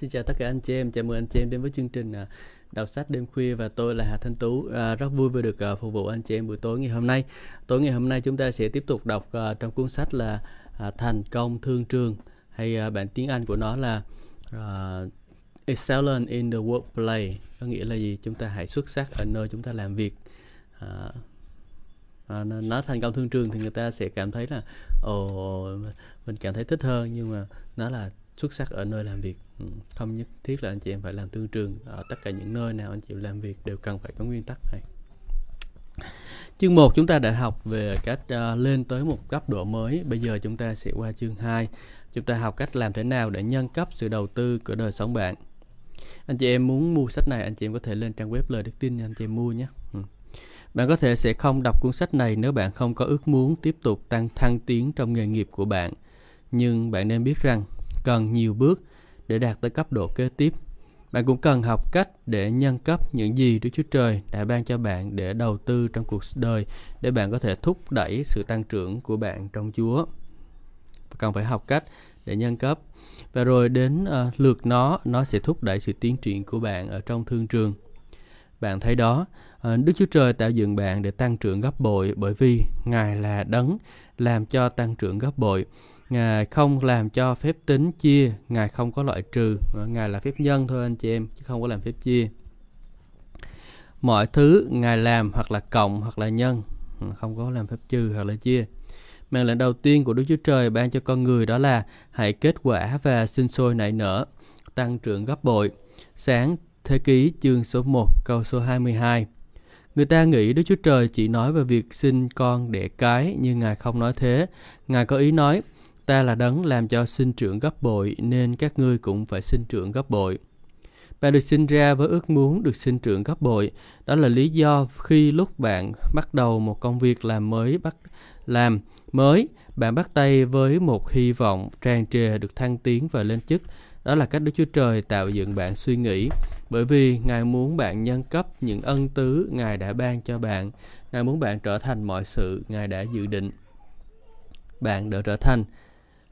Xin chào tất cả anh chị em, chào mừng anh chị em đến với chương trình à, đọc sách đêm khuya và tôi là Hà Thanh Tú. À, rất vui vừa được à, phục vụ anh chị em buổi tối ngày hôm nay. Tối ngày hôm nay chúng ta sẽ tiếp tục đọc à, trong cuốn sách là à, Thành công thương trường hay à, bản tiếng Anh của nó là à, Excellent in the workplace. Có nghĩa là gì? Chúng ta hãy xuất sắc ở nơi chúng ta làm việc. À, à, nó thành công thương trường thì người ta sẽ cảm thấy là ồ mình cảm thấy thích hơn nhưng mà nó là xuất sắc ở nơi làm việc. Ừ, không nhất thiết là anh chị em phải làm tương trường ở tất cả những nơi nào anh chị làm việc đều cần phải có nguyên tắc này. Chương 1 chúng ta đã học về cách uh, lên tới một cấp độ mới. Bây giờ chúng ta sẽ qua chương 2 chúng ta học cách làm thế nào để nhân cấp sự đầu tư của đời sống bạn. Anh chị em muốn mua sách này anh chị em có thể lên trang web lời đức tin anh chị em mua nhé. Ừ. Bạn có thể sẽ không đọc cuốn sách này nếu bạn không có ước muốn tiếp tục tăng thăng tiến trong nghề nghiệp của bạn. Nhưng bạn nên biết rằng cần nhiều bước để đạt tới cấp độ kế tiếp. Bạn cũng cần học cách để nhân cấp những gì Đức Chúa Trời đã ban cho bạn để đầu tư trong cuộc đời để bạn có thể thúc đẩy sự tăng trưởng của bạn trong Chúa. Cần phải học cách để nhân cấp và rồi đến uh, lượt nó nó sẽ thúc đẩy sự tiến triển của bạn ở trong thương trường. Bạn thấy đó, uh, Đức Chúa Trời tạo dựng bạn để tăng trưởng gấp bội bởi vì Ngài là đấng làm cho tăng trưởng gấp bội. Ngài không làm cho phép tính chia, Ngài không có loại trừ, Ngài là phép nhân thôi anh chị em, chứ không có làm phép chia. Mọi thứ Ngài làm hoặc là cộng hoặc là nhân, không có làm phép trừ hoặc là chia. Mệnh lệnh đầu tiên của Đức Chúa Trời ban cho con người đó là hãy kết quả và sinh sôi nảy nở, tăng trưởng gấp bội. Sáng Thế ký chương số 1 câu số 22 Người ta nghĩ Đức Chúa Trời chỉ nói về việc sinh con đẻ cái, nhưng Ngài không nói thế. Ngài có ý nói, ta là đấng làm cho sinh trưởng gấp bội, nên các ngươi cũng phải sinh trưởng gấp bội. Bạn được sinh ra với ước muốn được sinh trưởng gấp bội. Đó là lý do khi lúc bạn bắt đầu một công việc làm mới bắt làm mới, bạn bắt tay với một hy vọng tràn trề được thăng tiến và lên chức. Đó là cách Đức Chúa Trời tạo dựng bạn suy nghĩ. Bởi vì Ngài muốn bạn nhân cấp những ân tứ Ngài đã ban cho bạn. Ngài muốn bạn trở thành mọi sự Ngài đã dự định. Bạn đã trở thành.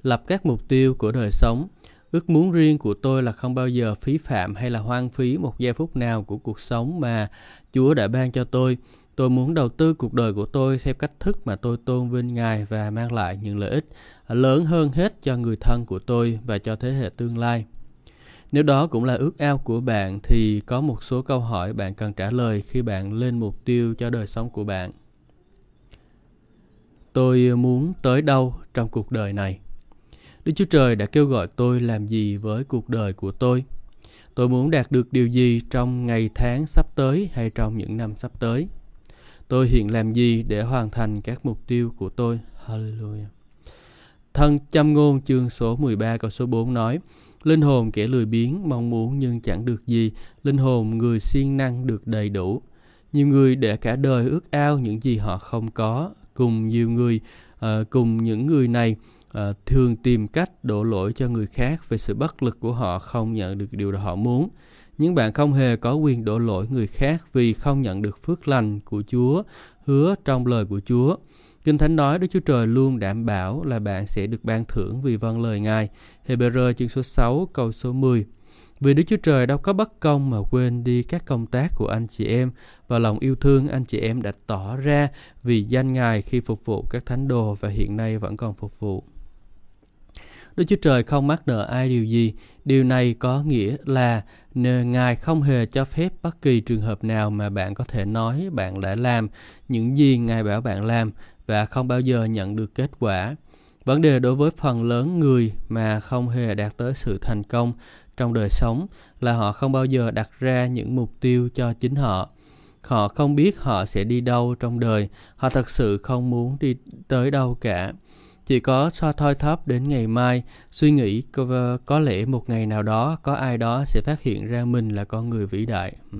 Lập các mục tiêu của đời sống. Ước muốn riêng của tôi là không bao giờ phí phạm hay là hoang phí một giây phút nào của cuộc sống mà Chúa đã ban cho tôi. Tôi muốn đầu tư cuộc đời của tôi theo cách thức mà tôi tôn vinh Ngài và mang lại những lợi ích lớn hơn hết cho người thân của tôi và cho thế hệ tương lai. Nếu đó cũng là ước ao của bạn, thì có một số câu hỏi bạn cần trả lời khi bạn lên mục tiêu cho đời sống của bạn. Tôi muốn tới đâu trong cuộc đời này? Đức Chúa Trời đã kêu gọi tôi làm gì với cuộc đời của tôi? Tôi muốn đạt được điều gì trong ngày tháng sắp tới hay trong những năm sắp tới? Tôi hiện làm gì để hoàn thành các mục tiêu của tôi? Hallelujah. Thân châm ngôn chương số 13 câu số 4 nói Linh hồn kẻ lười biếng mong muốn nhưng chẳng được gì, linh hồn người siêng năng được đầy đủ. Nhiều người để cả đời ước ao những gì họ không có, cùng nhiều người uh, cùng những người này Ờ, thường tìm cách đổ lỗi cho người khác về sự bất lực của họ không nhận được điều họ muốn. Nhưng bạn không hề có quyền đổ lỗi người khác vì không nhận được phước lành của Chúa, hứa trong lời của Chúa. Kinh Thánh nói Đức Chúa Trời luôn đảm bảo là bạn sẽ được ban thưởng vì vâng lời Ngài. Hebrew chương số 6 câu số 10 Vì Đức Chúa Trời đâu có bất công mà quên đi các công tác của anh chị em, và lòng yêu thương anh chị em đã tỏ ra vì danh Ngài khi phục vụ các thánh đồ, và hiện nay vẫn còn phục vụ. Đức Chúa Trời không mắc nợ ai điều gì. Điều này có nghĩa là Ngài không hề cho phép bất kỳ trường hợp nào mà bạn có thể nói bạn đã làm những gì Ngài bảo bạn làm và không bao giờ nhận được kết quả. Vấn đề đối với phần lớn người mà không hề đạt tới sự thành công trong đời sống là họ không bao giờ đặt ra những mục tiêu cho chính họ. Họ không biết họ sẽ đi đâu trong đời, họ thật sự không muốn đi tới đâu cả. Chỉ có so thoi thóp đến ngày mai, suy nghĩ có, có lẽ một ngày nào đó có ai đó sẽ phát hiện ra mình là con người vĩ đại. Ừ.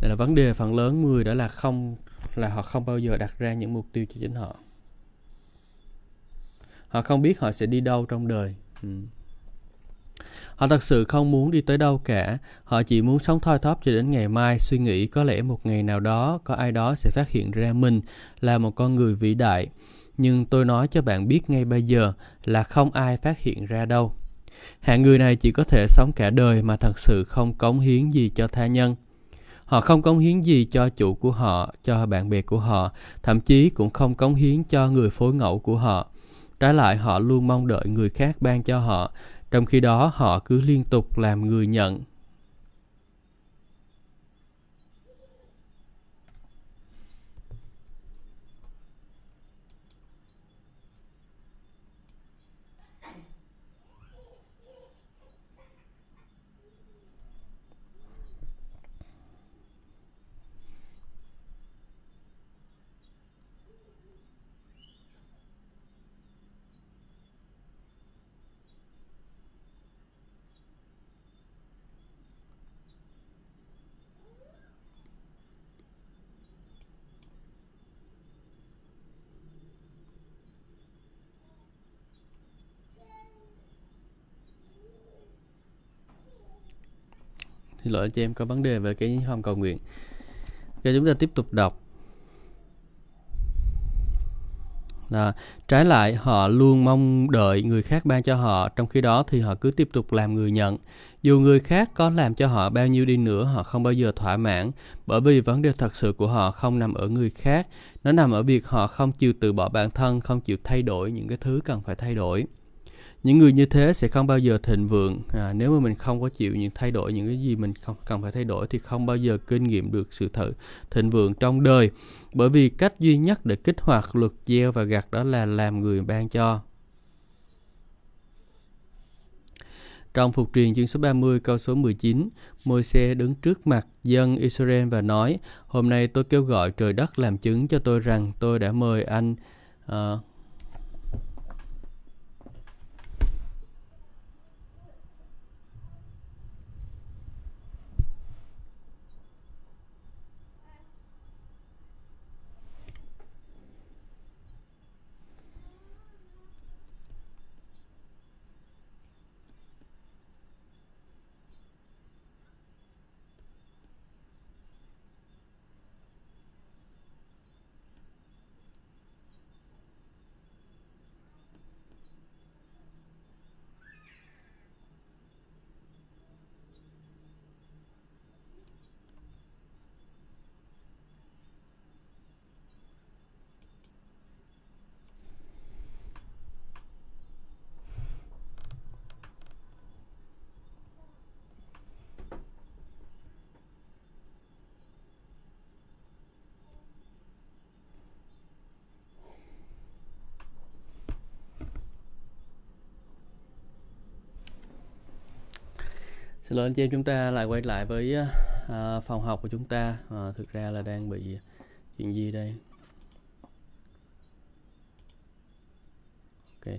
Đây là vấn đề phần lớn người đó là không là họ không bao giờ đặt ra những mục tiêu cho chính họ họ không biết họ sẽ đi đâu trong đời ừ. họ thật sự không muốn đi tới đâu cả họ chỉ muốn sống thoi thóp cho đến ngày mai suy nghĩ có lẽ một ngày nào đó có ai đó sẽ phát hiện ra mình là một con người vĩ đại nhưng tôi nói cho bạn biết ngay bây giờ là không ai phát hiện ra đâu Hạng người này chỉ có thể sống cả đời mà thật sự không cống hiến gì cho tha nhân. Họ không cống hiến gì cho chủ của họ, cho bạn bè của họ, thậm chí cũng không cống hiến cho người phối ngẫu của họ. Trái lại họ luôn mong đợi người khác ban cho họ, trong khi đó họ cứ liên tục làm người nhận, xin lỗi cho em, có vấn đề về cái phong cầu nguyện. Cho chúng ta tiếp tục đọc. Là, trái lại, họ luôn mong đợi người khác ban cho họ, trong khi đó thì họ cứ tiếp tục làm người nhận. Dù người khác có làm cho họ bao nhiêu đi nữa, họ không bao giờ thỏa mãn, bởi vì vấn đề thật sự của họ không nằm ở người khác. Nó nằm ở việc họ không chịu từ bỏ bản thân, không chịu thay đổi những cái thứ cần phải thay đổi những người như thế sẽ không bao giờ thịnh vượng. À, nếu mà mình không có chịu những thay đổi những cái gì mình không cần phải thay đổi thì không bao giờ kinh nghiệm được sự thử thịnh vượng trong đời. Bởi vì cách duy nhất để kích hoạt luật gieo và gặt đó là làm người ban cho. Trong phục truyền chương số 30 câu số 19, Môi-se đứng trước mặt dân Israel và nói, Hôm nay tôi kêu gọi trời đất làm chứng cho tôi rằng tôi đã mời anh uh, Xin lỗi anh chị em chúng ta lại quay lại với uh, phòng học của chúng ta. Uh, Thực ra là đang bị chuyện gì đây? Ok.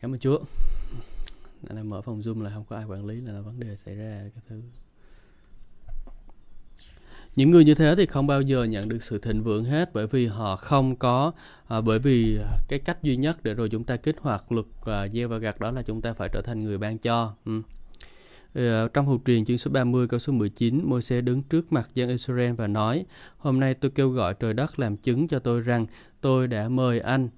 Cảm ơn Chúa. Đang mở phòng Zoom là không có ai quản lý là vấn đề xảy ra cái thứ. Những người như thế thì không bao giờ nhận được sự thịnh vượng hết bởi vì họ không có à, bởi vì cái cách duy nhất để rồi chúng ta kích hoạt luật à, gieo và gặt đó là chúng ta phải trở thành người ban cho. Ừ. Ờ, trong hộp truyền chương số 30 câu số 19, Môi-se đứng trước mặt dân Israel và nói: Hôm nay tôi kêu gọi trời đất làm chứng cho tôi rằng tôi đã mời anh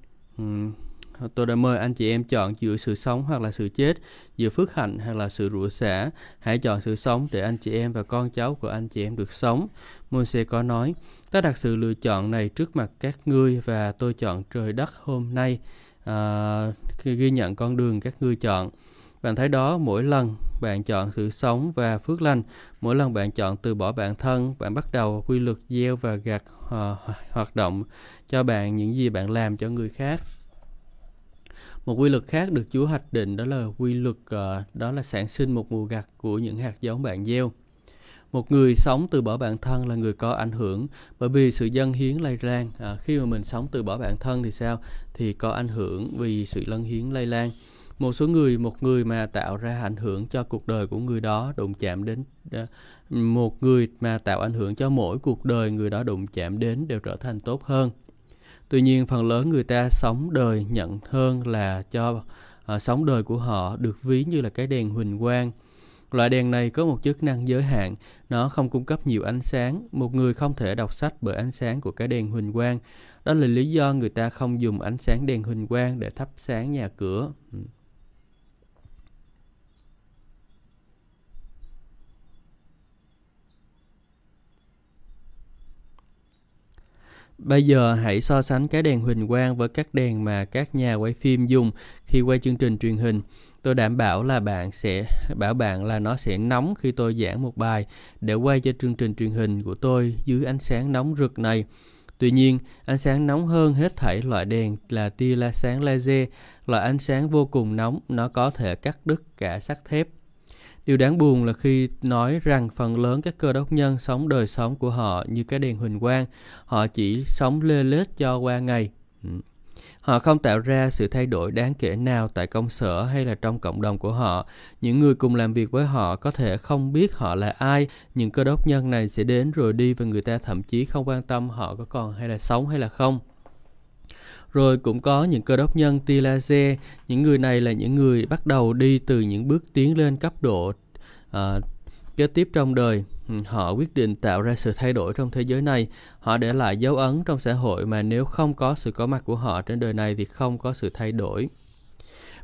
tôi đã mời anh chị em chọn giữa sự sống hoặc là sự chết, giữa phước hạnh hoặc là sự rủa xả. Hãy chọn sự sống để anh chị em và con cháu của anh chị em được sống. Môi-se có nói, ta đặt sự lựa chọn này trước mặt các ngươi và tôi chọn trời đất hôm nay. À, ghi nhận con đường các ngươi chọn. Bạn thấy đó, mỗi lần bạn chọn sự sống và phước lành, mỗi lần bạn chọn từ bỏ bản thân, bạn bắt đầu quy luật gieo và gặt uh, ờ, hoạt động cho bạn những gì bạn làm cho người khác. Một quy luật khác được Chúa hoạch định đó là quy luật uh, đó là sản sinh một mùa gặt của những hạt giống bạn gieo. Một người sống từ bỏ bản thân là người có ảnh hưởng bởi vì sự dân hiến lây lan. À, khi mà mình sống từ bỏ bản thân thì sao? Thì có ảnh hưởng vì sự lân hiến lây lan một số người một người mà tạo ra ảnh hưởng cho cuộc đời của người đó đụng chạm đến ờ, một người mà tạo ảnh hưởng cho mỗi cuộc đời người đó đụng chạm đến đều trở thành tốt hơn tuy nhiên phần lớn người ta sống đời nhận hơn là cho uh, sống đời của họ được ví như là cái đèn huỳnh quang Loại đèn này có một chức năng giới hạn, nó không cung cấp nhiều ánh sáng. Một người không thể đọc sách bởi ánh sáng của cái đèn huỳnh quang. Đó là lý do người ta không dùng ánh sáng đèn huỳnh quang để thắp sáng nhà cửa. Ừ. Bây giờ hãy so sánh cái đèn huỳnh quang với các đèn mà các nhà quay phim dùng khi quay chương trình truyền hình. Tôi đảm bảo là bạn sẽ bảo bạn là nó sẽ nóng khi tôi giảng một bài để quay cho chương trình truyền hình của tôi dưới ánh sáng nóng rực này. Tuy nhiên, ánh sáng nóng hơn hết thảy loại đèn là tia la sáng laser, loại ánh sáng vô cùng nóng, nó có thể cắt đứt cả sắt thép. Điều đáng buồn là khi nói rằng phần lớn các cơ đốc nhân sống đời sống của họ như cái đèn huỳnh quang, họ chỉ sống lê lết cho qua ngày. Ừ. Họ không tạo ra sự thay đổi đáng kể nào tại công sở hay là trong cộng đồng của họ. Những người cùng làm việc với họ có thể không biết họ là ai. Những cơ đốc nhân này sẽ đến rồi đi và người ta thậm chí không quan tâm họ có còn hay là sống hay là không. Rồi cũng có những cơ đốc nhân tia laser. Những người này là những người bắt đầu đi từ những bước tiến lên cấp độ uh, kế tiếp trong đời. Ừ, họ quyết định tạo ra sự thay đổi trong thế giới này. Họ để lại dấu ấn trong xã hội mà nếu không có sự có mặt của họ trên đời này thì không có sự thay đổi.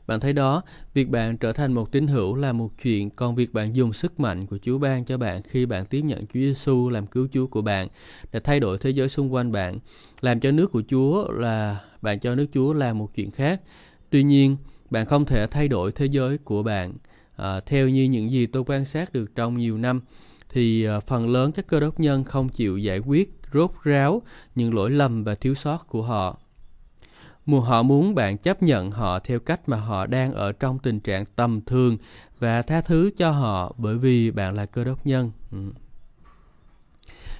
Bạn thấy đó, việc bạn trở thành một tín hữu là một chuyện, còn việc bạn dùng sức mạnh của Chúa ban cho bạn khi bạn tiếp nhận Chúa Giêsu làm cứu Chúa của bạn để thay đổi thế giới xung quanh bạn, làm cho nước của Chúa là bạn cho nước Chúa là một chuyện khác. Tuy nhiên, bạn không thể thay đổi thế giới của bạn à, theo như những gì tôi quan sát được trong nhiều năm thì à, phần lớn các cơ đốc nhân không chịu giải quyết rốt ráo những lỗi lầm và thiếu sót của họ Mùa họ muốn bạn chấp nhận họ theo cách mà họ đang ở trong tình trạng tầm thường và tha thứ cho họ bởi vì bạn là cơ đốc nhân. Ừ.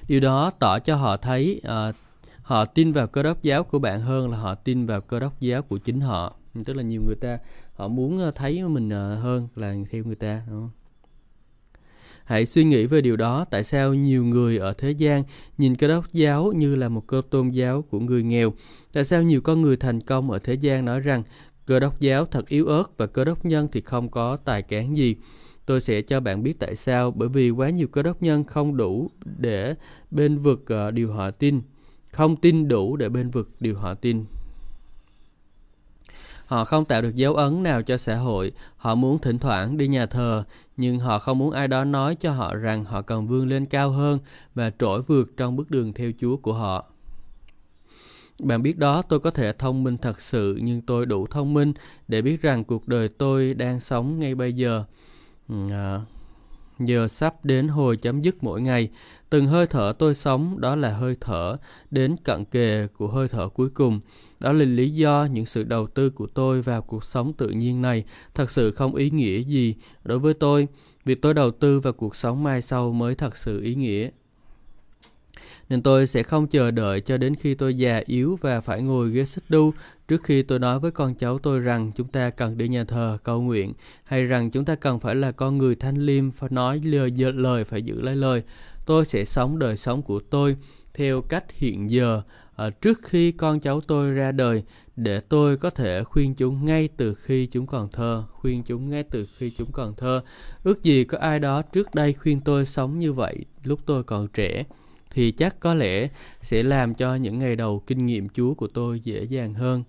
Điều đó tỏ cho họ thấy uh, họ tin vào cơ đốc giáo của bạn hơn là họ tin vào cơ đốc giáo của chính họ. Tức là nhiều người ta họ muốn ờ, thấy mình ờ, hơn là theo người ta. Đúng không? Hãy suy nghĩ về điều đó, tại sao nhiều người ở thế gian nhìn cơ đốc giáo như là một cơ tôn giáo của người nghèo? Tại sao nhiều con người thành công ở thế gian nói rằng cơ đốc giáo thật yếu ớt và cơ đốc nhân thì không có tài cán gì? Tôi sẽ cho bạn biết tại sao, bởi vì quá nhiều cơ đốc nhân không đủ để bên vực ờ, điều họ tin, không tin đủ để bên vực điều họ tin. Họ không tạo được dấu ấn nào cho xã hội, họ muốn thỉnh thoảng đi nhà thờ, nhưng họ không muốn ai đó nói cho họ rằng họ cần vươn lên cao hơn và trỗi vượt trong bước đường theo Chúa của họ. Bạn biết đó, tôi có thể thông minh thật sự, nhưng tôi đủ thông minh để biết rằng cuộc đời tôi đang sống ngay bây giờ. Ừ, à, giờ sắp đến hồi chấm dứt mỗi ngày. Từng hơi thở tôi sống, đó là hơi thở đến cận kề của hơi thở cuối cùng. Đó là lý do những sự đầu tư của tôi vào cuộc sống tự nhiên này thật sự không ý nghĩa gì đối với tôi. Việc tôi đầu tư vào cuộc sống mai sau mới thật sự ý nghĩa. Nên tôi sẽ không chờ đợi cho đến khi tôi già yếu và phải ngồi ghế xích đu trước khi tôi nói với con cháu tôi rằng chúng ta cần đi nhà thờ cầu nguyện hay rằng chúng ta cần phải là con người thanh liêm phải nói lời, lời phải giữ lấy lời. Tôi sẽ sống đời sống của tôi theo cách hiện giờ à, trước khi con cháu tôi ra đời để tôi có thể khuyên chúng ngay từ khi chúng còn thơ khuyên chúng ngay từ khi chúng còn thơ. Ước gì có ai đó trước đây khuyên tôi sống như vậy lúc tôi còn trẻ thì chắc có lẽ sẽ làm cho những ngày đầu kinh nghiệm chúa của tôi dễ dàng hơn.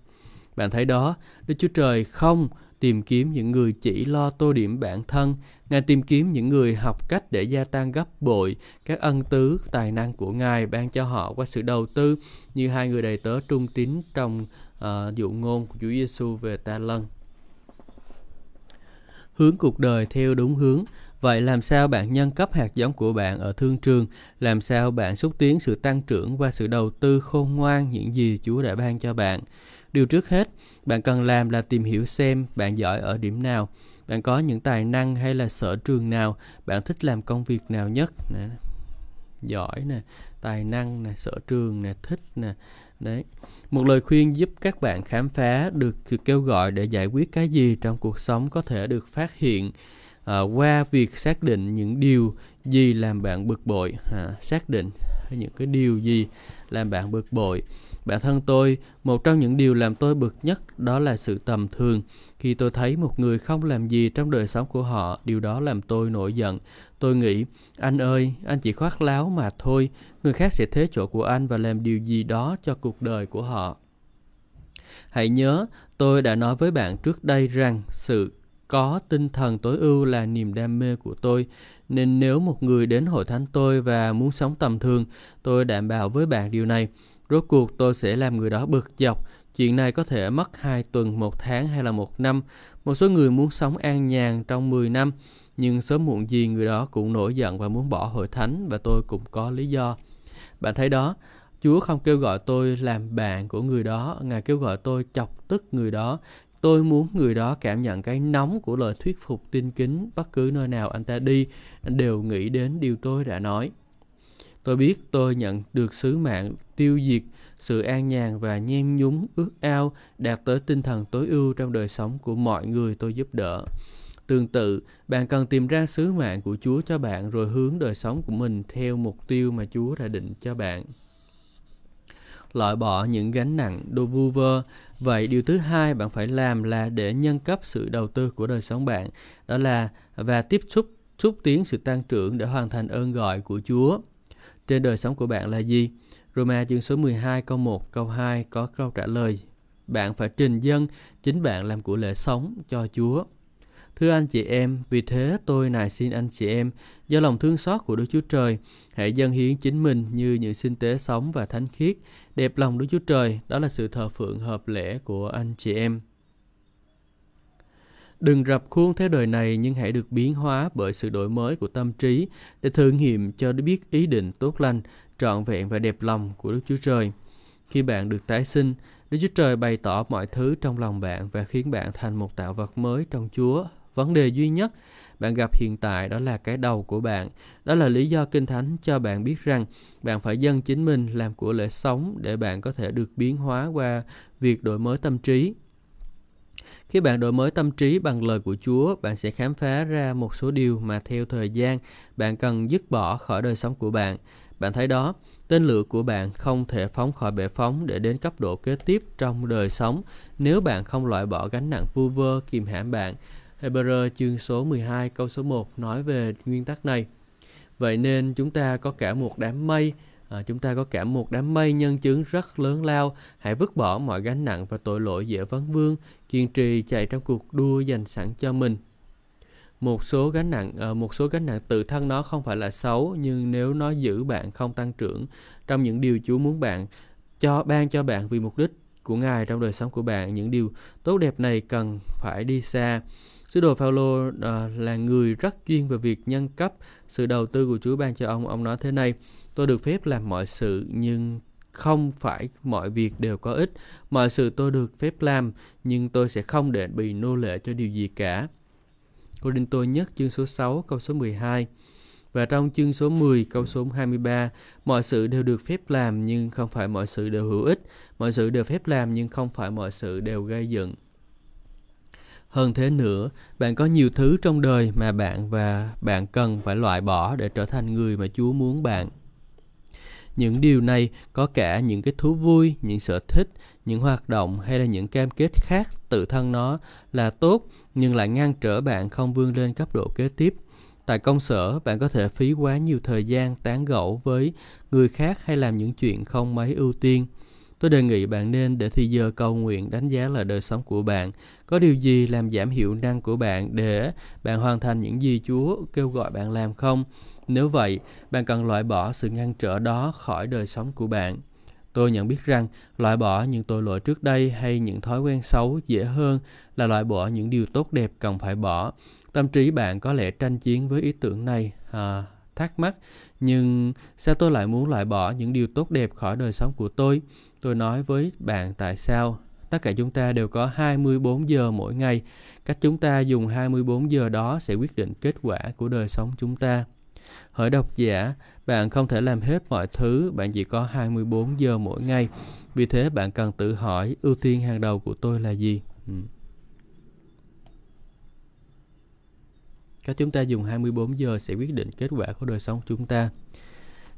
Bạn thấy đó đức chúa trời không tìm kiếm những người chỉ lo tô điểm bản thân Ngài tìm kiếm những người học cách để gia tăng gấp bội các ân tứ, tài năng của Ngài ban cho họ qua sự đầu tư như hai người đầy tớ trung tín trong uh, dụ ngôn của Chúa Giêsu về ta lân. Hướng cuộc đời theo đúng hướng Vậy làm sao bạn nhân cấp hạt giống của bạn ở thương trường? Làm sao bạn xúc tiến sự tăng trưởng qua sự đầu tư khôn ngoan những gì Chúa đã ban cho bạn? Điều trước hết, bạn cần làm là tìm hiểu xem bạn giỏi ở điểm nào bạn có những tài năng hay là sở trường nào bạn thích làm công việc nào nhất. Nè giỏi nè tài năng nè sở trường nè thích nè. Đấy một lời khuyên giúp các bạn khám phá được kêu gọi để giải quyết cái gì trong cuộc sống có thể được phát hiện à, qua việc xác định những điều gì làm bạn bực bội. À, xác định những cái điều gì làm bạn bực bội. Bản thân tôi, một trong những điều làm tôi bực nhất đó là sự tầm thường. Khi tôi thấy một người không làm gì trong đời sống của họ, điều đó làm tôi nổi giận. Tôi nghĩ, anh ơi, anh chỉ khoác láo mà thôi, người khác sẽ thế chỗ của anh và làm điều gì đó cho cuộc đời của họ. Hãy nhớ, tôi đã nói với bạn trước đây rằng sự có tinh thần tối ưu là niềm đam mê của tôi. Nên nếu một người đến hội thánh tôi và muốn sống tầm thường, tôi đảm bảo với bạn điều này Rốt cuộc tôi sẽ làm người đó bực dọc. Chuyện này có thể mất 2 tuần, một tháng hay là một năm. Một số người muốn sống an nhàn trong 10 năm, nhưng sớm muộn gì người đó cũng nổi giận và muốn bỏ hội thánh và tôi cũng có lý do. Bạn thấy đó, Chúa không kêu gọi tôi làm bạn của người đó, Ngài kêu gọi tôi chọc tức người đó. Tôi muốn người đó cảm nhận cái nóng của lời thuyết phục tin kính bất cứ nơi nào anh ta đi, anh đều nghĩ đến điều tôi đã nói. Tôi biết tôi nhận được sứ mạng tiêu diệt sự an nhàn và nhen nhúng ước ao đạt tới tinh thần tối ưu trong đời sống của mọi người tôi giúp đỡ. Tương tự, bạn cần tìm ra sứ mạng của Chúa cho bạn rồi hướng đời sống của mình theo mục tiêu mà Chúa đã định cho bạn. Loại bỏ những gánh nặng đồ vu vơ. Vậy điều thứ hai bạn phải làm là để nhân cấp sự đầu tư của đời sống bạn, đó là và tiếp xúc xúc tiến sự tăng trưởng để hoàn thành ơn gọi của Chúa. Trên đời sống của bạn là gì? Roma chương số 12 câu 1 câu 2 có câu trả lời. Bạn phải trình dân chính bạn làm của lễ sống cho Chúa. Thưa anh chị em, vì thế tôi nài xin anh chị em, do lòng thương xót của Đức Chúa Trời, hãy dâng hiến chính mình như những sinh tế sống và thánh khiết, đẹp lòng Đức Chúa Trời, đó là sự thờ phượng hợp lễ của anh chị em. Đừng rập khuôn theo đời này nhưng hãy được biến hóa bởi sự đổi mới của tâm trí để thử nghiệm cho biết ý định tốt lành, trọn vẹn và đẹp lòng của Đức Chúa Trời. Khi bạn được tái sinh, Đức Chúa Trời bày tỏ mọi thứ trong lòng bạn và khiến bạn thành một tạo vật mới trong Chúa Vấn đề duy nhất bạn gặp hiện tại đó là cái đầu của bạn. Đó là lý do Kinh Thánh cho bạn biết rằng bạn phải dâng chính mình làm của lễ sống để bạn có thể được biến hóa qua việc đổi mới tâm trí. Khi bạn đổi mới tâm trí bằng lời của Chúa, bạn sẽ khám phá ra một số điều mà theo thời gian bạn cần dứt bỏ khỏi đời sống của bạn. Bạn thấy đó, tên lửa của bạn không thể phóng khỏi bệ phóng để đến cấp độ kế tiếp trong đời sống nếu bạn không loại bỏ gánh nặng vu vơ kìm hãm bạn Hebrew chương số 12 câu số 1 nói về nguyên tắc này. Vậy nên chúng ta có cả một đám mây, à, chúng ta có cả một đám mây nhân chứng rất lớn lao. Hãy vứt bỏ mọi gánh nặng và tội lỗi dễ vấn vương, kiên trì chạy trong cuộc đua dành sẵn cho mình. Một số gánh nặng, à, một số gánh nặng tự thân nó không phải là xấu, nhưng nếu nó giữ bạn không tăng trưởng trong những điều Chúa muốn bạn cho ban cho bạn vì mục đích của Ngài trong đời sống của bạn, những điều tốt đẹp này cần phải đi xa Sứ đồ Phaolô uh, là người rất chuyên về việc nhân cấp sự đầu tư của Chúa ban cho ông. Ông nói thế này: Tôi được phép làm mọi sự nhưng không phải mọi việc đều có ích. Mọi sự tôi được phép làm nhưng tôi sẽ không để bị nô lệ cho điều gì cả. Cô Đinh Tôi nhất chương số 6 câu số 12 và trong chương số 10 câu số 23 mọi sự đều được phép làm nhưng không phải mọi sự đều hữu ích. Mọi sự đều phép làm nhưng không phải mọi sự đều gây dựng. Hơn thế nữa, bạn có nhiều thứ trong đời mà bạn và bạn cần phải loại bỏ để trở thành người mà Chúa muốn bạn. Những điều này có cả những cái thú vui, những sở thích, những hoạt động hay là những cam kết khác tự thân nó là tốt nhưng lại ngăn trở bạn không vươn lên cấp độ kế tiếp. Tại công sở, bạn có thể phí quá nhiều thời gian tán gẫu với người khác hay làm những chuyện không mấy ưu tiên – Tôi đề nghị bạn nên để thì giờ cầu nguyện đánh giá lại đời sống của bạn. Có điều gì làm giảm hiệu năng của bạn để bạn hoàn thành những gì Chúa kêu gọi bạn làm không? Nếu vậy, bạn cần loại bỏ sự ngăn trở đó khỏi đời sống của bạn. Tôi nhận biết rằng loại bỏ những tội lỗi trước đây hay những thói quen xấu dễ hơn là loại bỏ những điều tốt đẹp cần phải bỏ. Tâm trí bạn có lẽ tranh chiến với ý tưởng này, à, thắc mắc, nhưng sao tôi lại muốn loại bỏ những điều tốt đẹp khỏi đời sống của tôi? Tôi nói với bạn tại sao tất cả chúng ta đều có 24 giờ mỗi ngày. Cách chúng ta dùng 24 giờ đó sẽ quyết định kết quả của đời sống chúng ta. Hỏi độc giả, bạn không thể làm hết mọi thứ, bạn chỉ có 24 giờ mỗi ngày. Vì thế bạn cần tự hỏi ưu tiên hàng đầu của tôi là gì? Ừ. Cách chúng ta dùng 24 giờ sẽ quyết định kết quả của đời sống chúng ta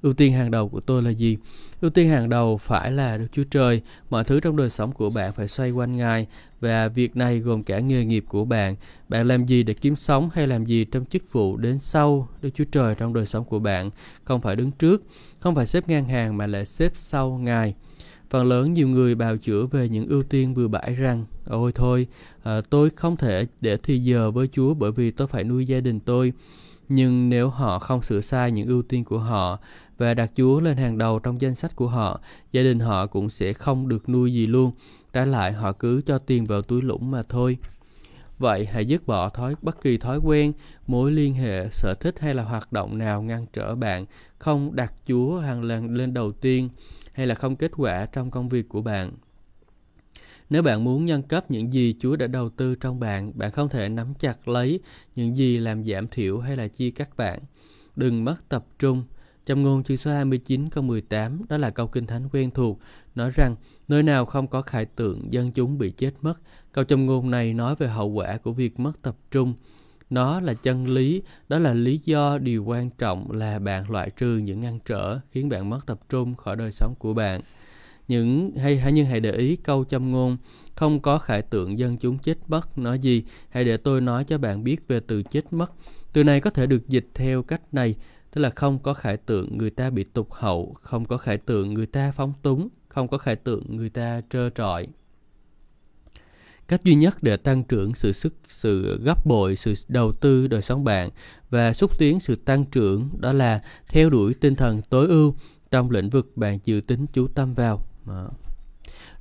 ưu tiên hàng đầu của tôi là gì? Ưu tiên hàng đầu phải là đức chúa trời. Mọi thứ trong đời sống của bạn phải xoay quanh ngài và việc này gồm cả nghề nghiệp của bạn. Bạn làm gì để kiếm sống hay làm gì trong chức vụ đến sau đức chúa trời trong đời sống của bạn? Không phải đứng trước không phải xếp ngang hàng mà lại xếp sau ngài. Phần lớn nhiều người bào chữa về những ưu tiên vừa bãi rằng ôi thôi à, tôi không thể để thi giờ với chúa bởi vì tôi phải nuôi gia đình tôi nhưng nếu họ không sửa sai những ưu tiên của họ và đặt Chúa lên hàng đầu trong danh sách của họ, gia đình họ cũng sẽ không được nuôi gì luôn. Trái lại họ cứ cho tiền vào túi lũng mà thôi. Vậy hãy dứt bỏ thói bất kỳ thói quen, mối liên hệ, sở thích hay là hoạt động nào ngăn trở bạn không đặt Chúa hàng lần lên đầu tiên hay là không kết quả trong công việc của bạn. Nếu bạn muốn nhân cấp những gì Chúa đã đầu tư trong bạn, bạn không thể nắm chặt lấy những gì làm giảm thiểu hay là chia cắt bạn. Đừng mất tập trung. Trong ngôn chương số 29 câu 18, đó là câu kinh thánh quen thuộc, nói rằng nơi nào không có khải tượng, dân chúng bị chết mất. Câu trong ngôn này nói về hậu quả của việc mất tập trung. Nó là chân lý, đó là lý do điều quan trọng là bạn loại trừ những ngăn trở khiến bạn mất tập trung khỏi đời sống của bạn những hay hay nhưng hãy để ý câu châm ngôn. Không có khải tượng dân chúng chết mất nói gì? Hãy để tôi nói cho bạn biết về từ chết mất. Từ này có thể được dịch theo cách này, tức là không có khải tượng người ta bị tục hậu, không có khải tượng người ta phóng túng, không có khải tượng người ta trơ trọi. Cách duy nhất để tăng trưởng sự sức, sự gấp bội, sự đầu tư đời sống bạn và xúc tiến sự tăng trưởng đó là theo đuổi tinh thần tối ưu trong lĩnh vực bạn dự tính chú tâm vào đó.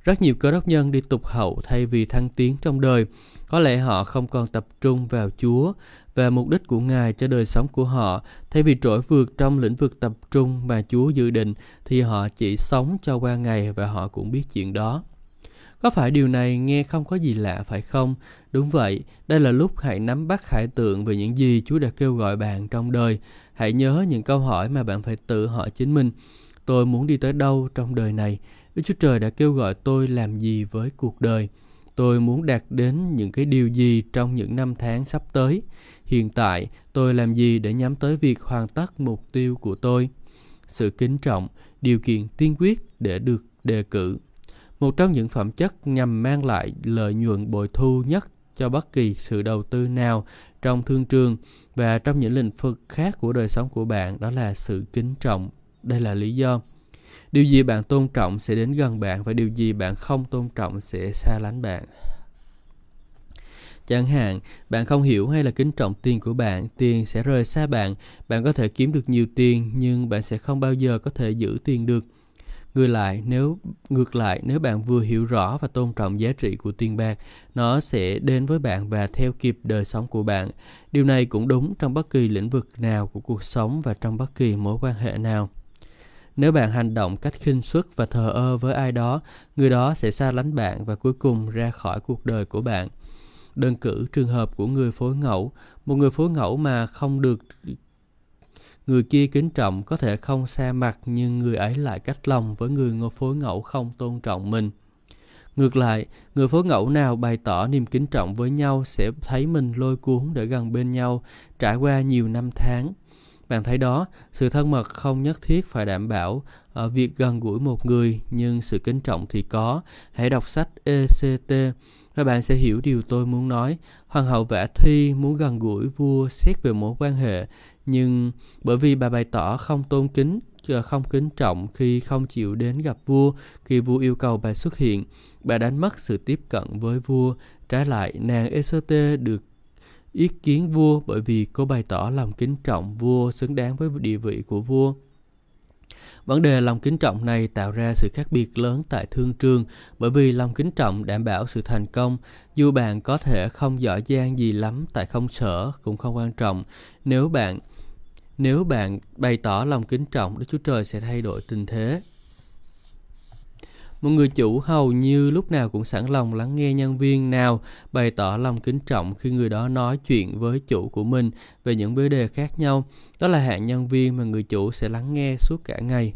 Rất nhiều cơ đốc nhân đi tục hậu thay vì thăng tiến trong đời. Có lẽ họ không còn tập trung vào Chúa và mục đích của Ngài cho đời sống của họ. Thay vì trỗi vượt trong lĩnh vực tập trung mà Chúa dự định thì họ chỉ sống cho qua ngày và họ cũng biết chuyện đó. Có phải điều này nghe không có gì lạ phải không? Đúng vậy, đây là lúc hãy nắm bắt khải tượng về những gì Chúa đã kêu gọi bạn trong đời. Hãy nhớ những câu hỏi mà bạn phải tự hỏi chính mình. Tôi muốn đi tới đâu trong đời này? Đức Chúa Trời đã kêu gọi tôi làm gì với cuộc đời. Tôi muốn đạt đến những cái điều gì trong những năm tháng sắp tới. Hiện tại, tôi làm gì để nhắm tới việc hoàn tất mục tiêu của tôi. Sự kính trọng, điều kiện tiên quyết để được đề cử. Một trong những phẩm chất nhằm mang lại lợi nhuận bội thu nhất cho bất kỳ sự đầu tư nào trong thương trường và trong những lĩnh vực khác của đời sống của bạn đó là sự kính trọng. Đây là lý do điều gì bạn tôn trọng sẽ đến gần bạn và điều gì bạn không tôn trọng sẽ xa lánh bạn Chẳng hạn, bạn không hiểu hay là kính trọng tiền của bạn, tiền sẽ rời xa bạn. Bạn có thể kiếm được nhiều tiền nhưng bạn sẽ không bao giờ có thể giữ tiền được. Ngược lại, nếu ngược lại nếu bạn vừa hiểu rõ và tôn trọng giá trị của tiền bạc, nó sẽ đến với bạn và theo kịp đời sống của bạn. Điều này cũng đúng trong bất kỳ lĩnh vực nào của cuộc sống và trong bất kỳ mối quan hệ nào. Nếu bạn hành động cách khinh suất và thờ ơ với ai đó, người đó sẽ xa lánh bạn và cuối cùng ra khỏi cuộc đời của bạn. Đơn cử trường hợp của người phối ngẫu, một người phối ngẫu mà không được người kia kính trọng có thể không xa mặt nhưng người ấy lại cách lòng với người phối ngẫu không tôn trọng mình. Ngược lại, người phối ngẫu nào bày tỏ niềm kính trọng với nhau sẽ thấy mình lôi cuốn để gần bên nhau trải qua nhiều năm tháng bạn thấy đó, sự thân mật không nhất thiết phải đảm bảo ở việc gần gũi một người, nhưng sự kính trọng thì có. Hãy đọc sách ECT và bạn sẽ hiểu điều tôi muốn nói. Hoàng hậu Vả Thi muốn gần gũi vua xét về mối quan hệ, nhưng bởi vì bà bày tỏ không tôn kính ờ, không kính trọng khi không chịu đến gặp vua khi vua yêu cầu bà xuất hiện bà đánh mất sự tiếp cận với vua trái lại nàng ect được ý kiến vua bởi vì cô bày tỏ lòng kính trọng vua xứng đáng với địa vị của vua. Vấn đề lòng kính trọng này tạo ra sự khác biệt lớn tại thương trường bởi vì lòng kính trọng đảm bảo sự thành công. Dù bạn có thể không giỏi giang gì lắm tại không sở cũng không quan trọng. Nếu bạn nếu bạn bày tỏ lòng kính trọng, Đức Chúa Trời sẽ thay đổi tình thế. Một người chủ hầu như lúc nào cũng sẵn lòng lắng nghe nhân viên nào bày tỏ lòng kính trọng khi người đó nói chuyện với chủ của mình về những vấn đề khác nhau. Đó là hạng nhân viên mà người chủ sẽ lắng nghe suốt cả ngày.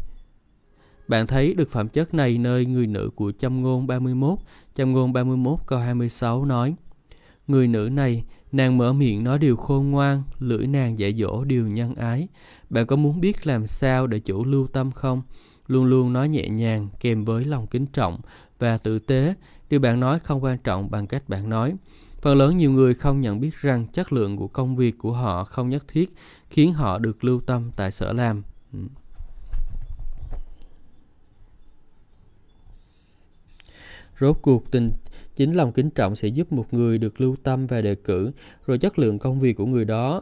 Bạn thấy được phẩm chất này nơi người nữ của châm ngôn 31. Châm ngôn 31 câu 26 nói Người nữ này, nàng mở miệng nói điều khôn ngoan, lưỡi nàng dạy dỗ điều nhân ái. Bạn có muốn biết làm sao để chủ lưu tâm không? Luôn luôn nói nhẹ nhàng kèm với lòng kính trọng và tử tế. Điều bạn nói không quan trọng bằng cách bạn nói. Phần lớn nhiều người không nhận biết rằng chất lượng của công việc của họ không nhất thiết khiến họ được lưu tâm tại sở làm. Ừ. Rốt cuộc tình chính lòng kính trọng sẽ giúp một người được lưu tâm và đề cử, rồi chất lượng công việc của người đó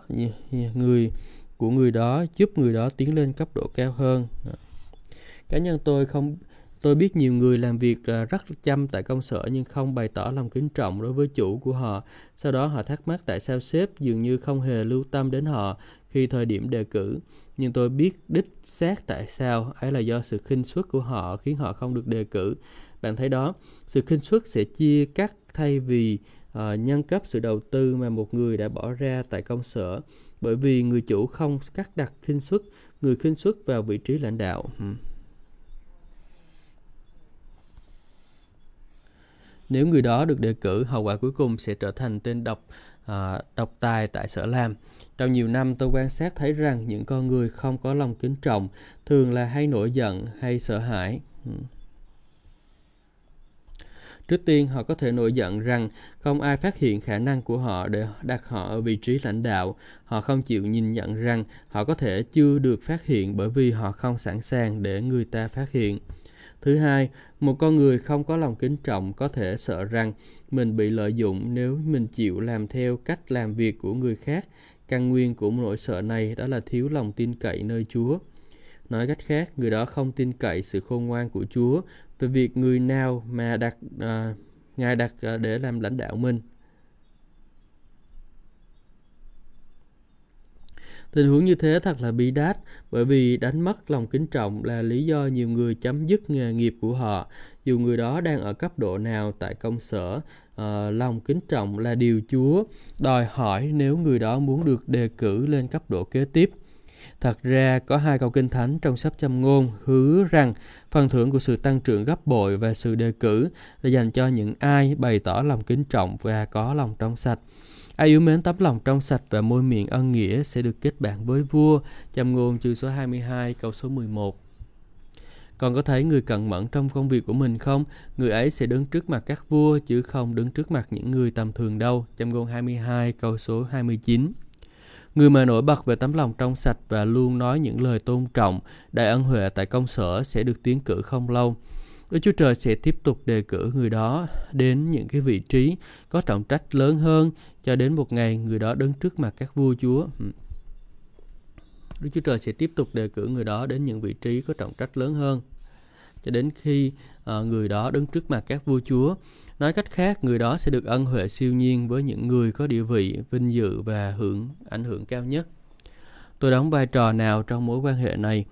người của người đó giúp người đó tiến lên cấp độ cao hơn cá nhân tôi không tôi biết nhiều người làm việc à, rất chăm tại công sở nhưng không bày tỏ lòng kính trọng đối với chủ của họ. Sau đó họ thắc mắc tại sao sếp dường như không hề lưu tâm đến họ khi thời điểm đề cử. Nhưng tôi biết đích xác tại sao ấy là do sự khinh suất của họ khiến họ không được đề cử. Bạn thấy đó sự khinh suất sẽ chia cắt thay vì à, uh, nhân cấp sự đầu tư mà một người đã bỏ ra tại công sở. Bởi vì người chủ không cắt đặt khinh suất người khinh suất vào vị trí lãnh đạo. Hmm. Nếu người đó được đề cử hậu quả cuối cùng sẽ trở thành tên độc uh, độc tài tại sở làm trong nhiều năm tôi quan sát thấy rằng những con người không có lòng kính trọng thường là hay nổi giận hay sợ hãi. Ừ. Trước tiên, họ có thể nổi giận rằng không ai phát hiện khả năng của họ để đặt họ ở vị trí lãnh đạo. Họ không chịu nhìn nhận rằng họ có thể chưa được phát hiện bởi vì họ không sẵn sàng để người ta phát hiện. Thứ hai, một con người không có lòng kính trọng có thể sợ rằng mình bị lợi dụng nếu mình chịu làm theo cách làm việc của người khác. Căn nguyên của nỗi sợ này đó là thiếu lòng tin cậy nơi Chúa. Nói cách khác, người đó không tin cậy sự khôn ngoan của Chúa về việc người nào mà đặt à, ngài đặt à, để làm lãnh đạo mình Tình huống như thế thật là bi đát bởi vì đánh mất lòng kính trọng là lý do nhiều người chấm dứt nghề nghiệp của họ dù người đó đang ở cấp độ nào tại công sở uh, lòng kính trọng là điều Chúa đòi hỏi nếu người đó muốn được đề cử lên cấp độ kế tiếp Thật ra có hai câu kinh thánh trong sách châm ngôn hứa rằng phần thưởng của sự tăng trưởng gấp bội và sự đề cử là dành cho những ai bày tỏ lòng kính trọng và có lòng trong sạch. Ai yêu mến tấm lòng trong sạch và môi miệng ân nghĩa sẽ được kết bạn với vua. Châm ngôn chương số 22 câu số 11 còn có thấy người cẩn mẫn trong công việc của mình không? Người ấy sẽ đứng trước mặt các vua chứ không đứng trước mặt những người tầm thường đâu. Châm ngôn 22 câu số 29 Người mà nổi bật về tấm lòng trong sạch và luôn nói những lời tôn trọng, đại ân huệ tại công sở sẽ được tiến cử không lâu. Đức Chúa Trời sẽ tiếp tục đề cử người đó đến những cái vị trí có trọng trách lớn hơn cho đến một ngày người đó đứng trước mặt các vua chúa. Ừ. Đức Chúa Trời sẽ tiếp tục đề cử người đó đến những vị trí có trọng trách lớn hơn cho đến khi uh, người đó đứng trước mặt các vua chúa Nói cách khác, người đó sẽ được ân huệ siêu nhiên với những người có địa vị, vinh dự và hưởng ảnh hưởng cao nhất. Tôi đóng vai trò nào trong mối quan hệ này?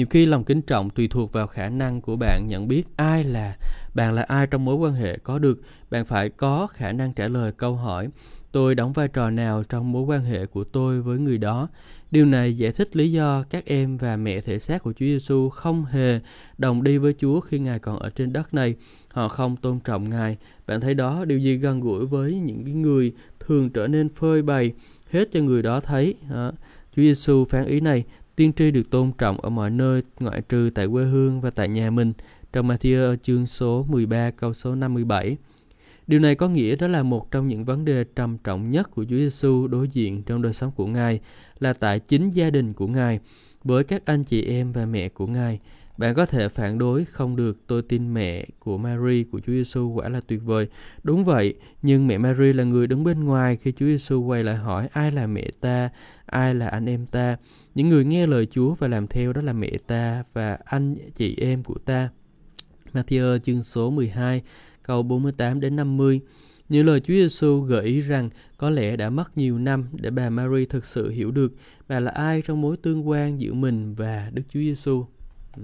Nhiều khi lòng kính trọng tùy thuộc vào khả năng của bạn nhận biết ai là bạn là ai trong mối quan hệ có được, bạn phải có khả năng trả lời câu hỏi tôi đóng vai trò nào trong mối quan hệ của tôi với người đó. Điều này giải thích lý do các em và mẹ thể xác của Chúa Giêsu không hề đồng đi với Chúa khi Ngài còn ở trên đất này. Họ không tôn trọng Ngài. Bạn thấy đó, điều gì gần gũi với những người thường trở nên phơi bày hết cho người đó thấy. Chúa Giêsu phán ý này, tiên tri được tôn trọng ở mọi nơi ngoại trừ tại quê hương và tại nhà mình. Trong Matthew chương số 13 câu số 57. Điều này có nghĩa đó là một trong những vấn đề trầm trọng nhất của Chúa Giêsu đối diện trong đời sống của Ngài là tại chính gia đình của Ngài với các anh chị em và mẹ của Ngài. Bạn có thể phản đối không được tôi tin mẹ của Mary của Chúa Giêsu quả là tuyệt vời. Đúng vậy, nhưng mẹ Mary là người đứng bên ngoài khi Chúa Giêsu quay lại hỏi ai là mẹ ta, ai là anh em ta. Những người nghe lời Chúa và làm theo đó là mẹ ta và anh chị em của ta. Matthew chương số 12 câu 48 đến 50. Như lời Chúa Giêsu gợi ý rằng có lẽ đã mất nhiều năm để bà Mary thực sự hiểu được bà là ai trong mối tương quan giữa mình và Đức Chúa Giêsu. Ừ.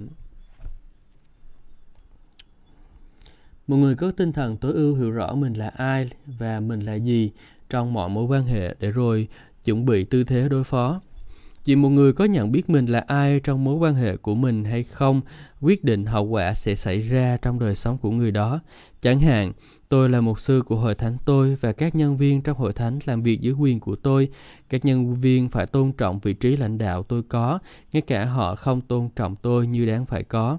Một người có tinh thần tối ưu hiểu rõ mình là ai và mình là gì trong mọi mối quan hệ để rồi chuẩn bị tư thế đối phó vì một người có nhận biết mình là ai trong mối quan hệ của mình hay không, quyết định hậu quả sẽ xảy ra trong đời sống của người đó. Chẳng hạn, tôi là một sư của hội thánh tôi và các nhân viên trong hội thánh làm việc dưới quyền của tôi. Các nhân viên phải tôn trọng vị trí lãnh đạo tôi có, ngay cả họ không tôn trọng tôi như đáng phải có.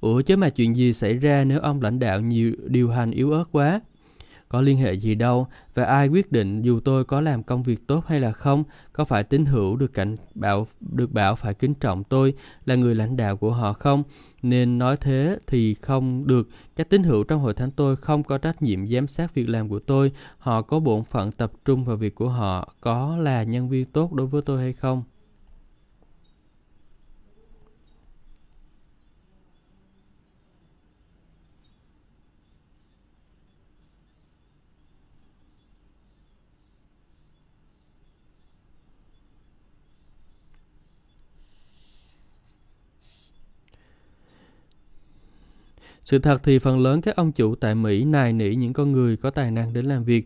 Ủa chứ mà chuyện gì xảy ra nếu ông lãnh đạo nhiều điều hành yếu ớt quá? Có liên hệ gì đâu. Và ai quyết định dù tôi có làm công việc tốt hay là không, có phải tín hữu được cảnh bảo được bảo phải kính trọng tôi là người lãnh đạo của họ không? Nên nói thế thì không được. Các tín hữu trong hội thánh tôi không có trách nhiệm giám sát việc làm của tôi. Họ có bổn phận tập trung vào việc của họ, có là nhân viên tốt đối với tôi hay không? Sự thật thì phần lớn các ông chủ tại Mỹ nài nỉ những con người có tài năng đến làm việc.